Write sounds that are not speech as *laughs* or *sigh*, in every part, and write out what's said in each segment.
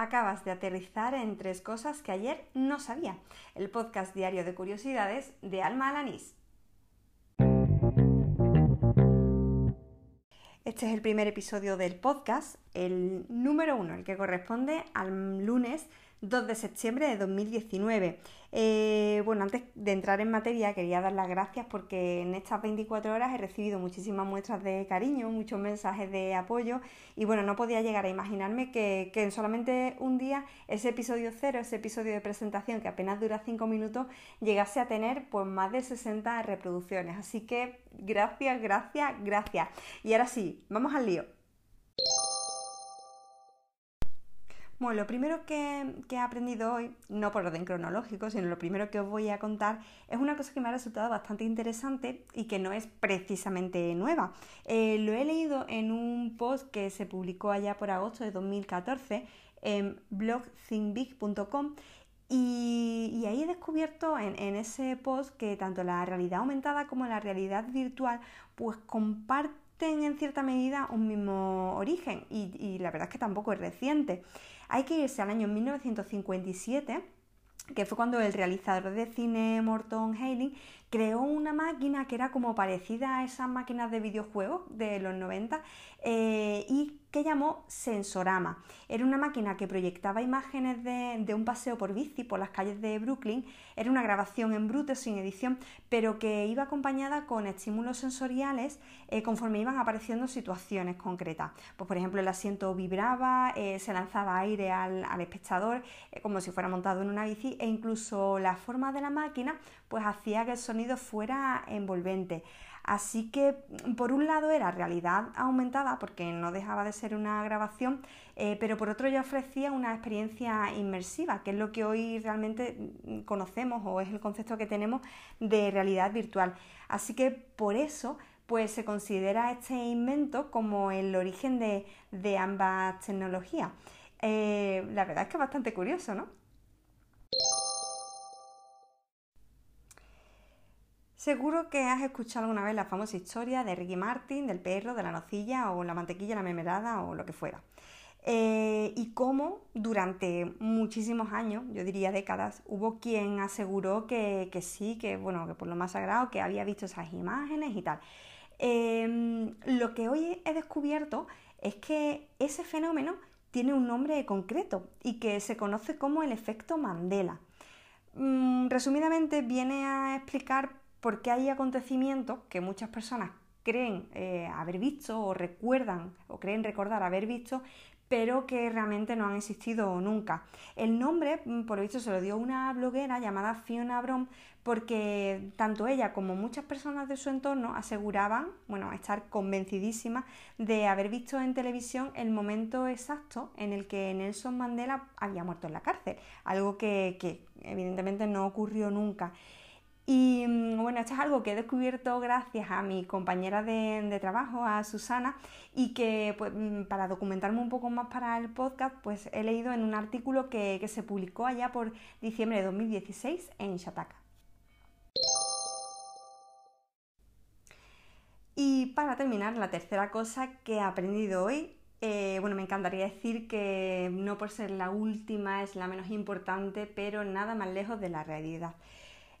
Acabas de aterrizar en tres cosas que ayer no sabía. El podcast diario de curiosidades de Alma Alanís. Este es el primer episodio del podcast, el número uno, el que corresponde al lunes 2 de septiembre de 2019. Eh, bueno, antes de entrar en materia quería dar las gracias porque en estas 24 horas he recibido muchísimas muestras de cariño, muchos mensajes de apoyo y bueno, no podía llegar a imaginarme que, que en solamente un día ese episodio cero, ese episodio de presentación que apenas dura 5 minutos, llegase a tener pues más de 60 reproducciones. Así que gracias, gracias, gracias. Y ahora sí, vamos al lío. Bueno, lo primero que, he aprendido hoy, no por orden cronológico, sino lo primero que os voy a contar, es una cosa que me ha resultado bastante interesante y que no es precisamente nueva. Eh, lo he leído en un post que se publicó allá por agosto de 2014 en blogthinkbig.com y, ahí he descubierto en, ese post que tanto la realidad aumentada como la realidad virtual pues comparten en cierta medida un mismo origen y, la verdad es que tampoco es reciente. Hay que irse al año 1957 que fue cuando el realizador de cine Morton Hailing creó una máquina que era como parecida a esas máquinas de videojuegos de los 90 eh, y que llamó Sensorama. Era una máquina que proyectaba imágenes de, un paseo por bici por las calles de Brooklyn. Era una grabación en bruto sin edición, pero que iba acompañada con estímulos sensoriales eh, conforme iban apareciendo situaciones concretas. Pues, por ejemplo, el asiento vibraba, eh, se lanzaba aire al, al espectador como si fuera montado en una bici e incluso la forma de la máquina pues hacía que el sonido fuera envolvente. Así que por un lado era realidad aumentada porque no dejaba de ser una grabación, eh, pero por otro ya ofrecía una experiencia inmersiva, que es lo que hoy realmente conocemos o es el concepto que tenemos de realidad virtual. Así que por eso pues se considera este invento como el origen de, ambas tecnologías. Eh, la verdad es que es bastante curioso, ¿no? Seguro que has escuchado alguna vez la famosa historia de Ricky Martin, del perro, de la nocilla o la mantequilla, la memerada o lo que fuera. Eh, y cómo durante muchísimos años, yo diría décadas, hubo quien aseguró que, sí, que bueno, que por lo más sagrado, que había visto esas imágenes y tal. Em, lo que hoy he descubierto es que ese fenómeno tiene un nombre concreto y que se conoce como el efecto Mandela. Mm, resumidamente viene a explicar porque hay acontecimientos que muchas personas creen eh, haber visto o recuerdan o creen recordar haber visto, pero que realmente no han existido nunca. El nombre, mm, por lo visto, se lo dio una bloguera llamada Fiona Brom, porque tanto ella como muchas personas de su entorno aseguraban, bueno, estar convencidísimas de haber visto en televisión el momento exacto en el que Nelson Mandela había muerto en la cárcel, algo que, que evidentemente no ocurrió nunca. Y mm, bueno, esto es algo que he descubierto gracias a mi compañera de, trabajo, a Susana, y que pues, mm, para documentarme un poco más para el podcast, pues he leído en un artículo que, se publicó allá por diciembre de 2016 en Shataka. Y para terminar, la tercera cosa que he aprendido hoy, eh, bueno, me encantaría decir que no por ser la última es la menos importante, pero nada más lejos de la realidad.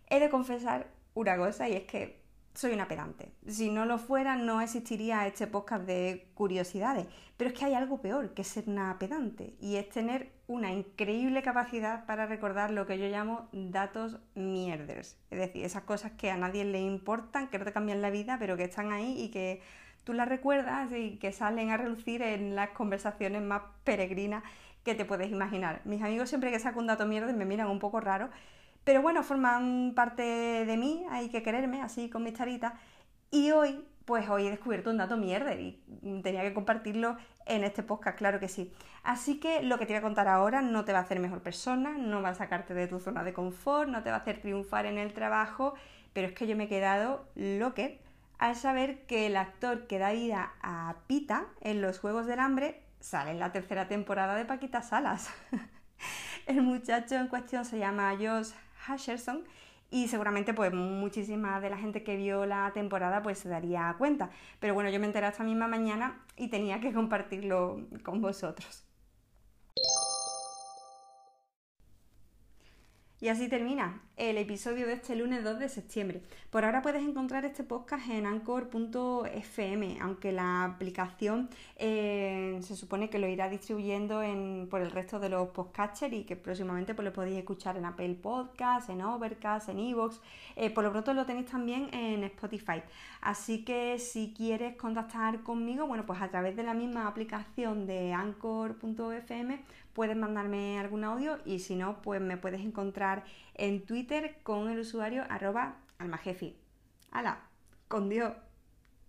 He de confesar una cosa y es que soy una pedante. Si no lo fuera, no existiría este podcast de curiosidades. Pero es que hay algo peor que ser una pedante y es tener una increíble capacidad para recordar lo que yo llamo datos mierders. Es decir, esas cosas que a nadie le importan, que no te cambian la vida, pero que están ahí y que tú las recuerdas y que salen a relucir en las conversaciones más peregrinas que te puedes imaginar. Mis amigos siempre que saco un dato mierder me miran un poco raro pero bueno, forman parte de mí, hay que quererme, así con mis taritas. Y hoy, pues hoy he descubierto un dato mierder y tenía que compartirlo en este podcast, claro que sí. Así que lo que te voy a contar ahora no te va a hacer mejor persona, no va a sacarte de tu zona de confort, no te va a hacer triunfar en el trabajo, pero es que yo me he quedado loque al saber que el actor que da vida a Pita en los Juegos del Hambre sale en la tercera temporada de Paquita Salas. *laughs* el muchacho en cuestión se llama Josh Hutcherson y seguramente pues muchísima de la gente que vio la temporada pues se daría cuenta. Pero bueno, yo me enteré esta misma mañana y tenía que compartirlo con vosotros. Y así termina el episodio de este lunes 2 de septiembre. Por ahora puedes encontrar este podcast en anchor.fm, aunque la aplicación eh, se supone que lo irá distribuyendo por el resto de los podcasters y que próximamente pues, lo podéis escuchar en Apple Podcasts, en Overcast, en Evox. Eh, por lo pronto lo tenéis también en Spotify. Así que si quieres contactar conmigo, bueno, pues a través de la misma aplicación de anchor.fm puedes mandarme algún audio y si no, pues me puedes encontrar en Con el usuario arroba almajefi. ¡Hala! ¡Con Dios!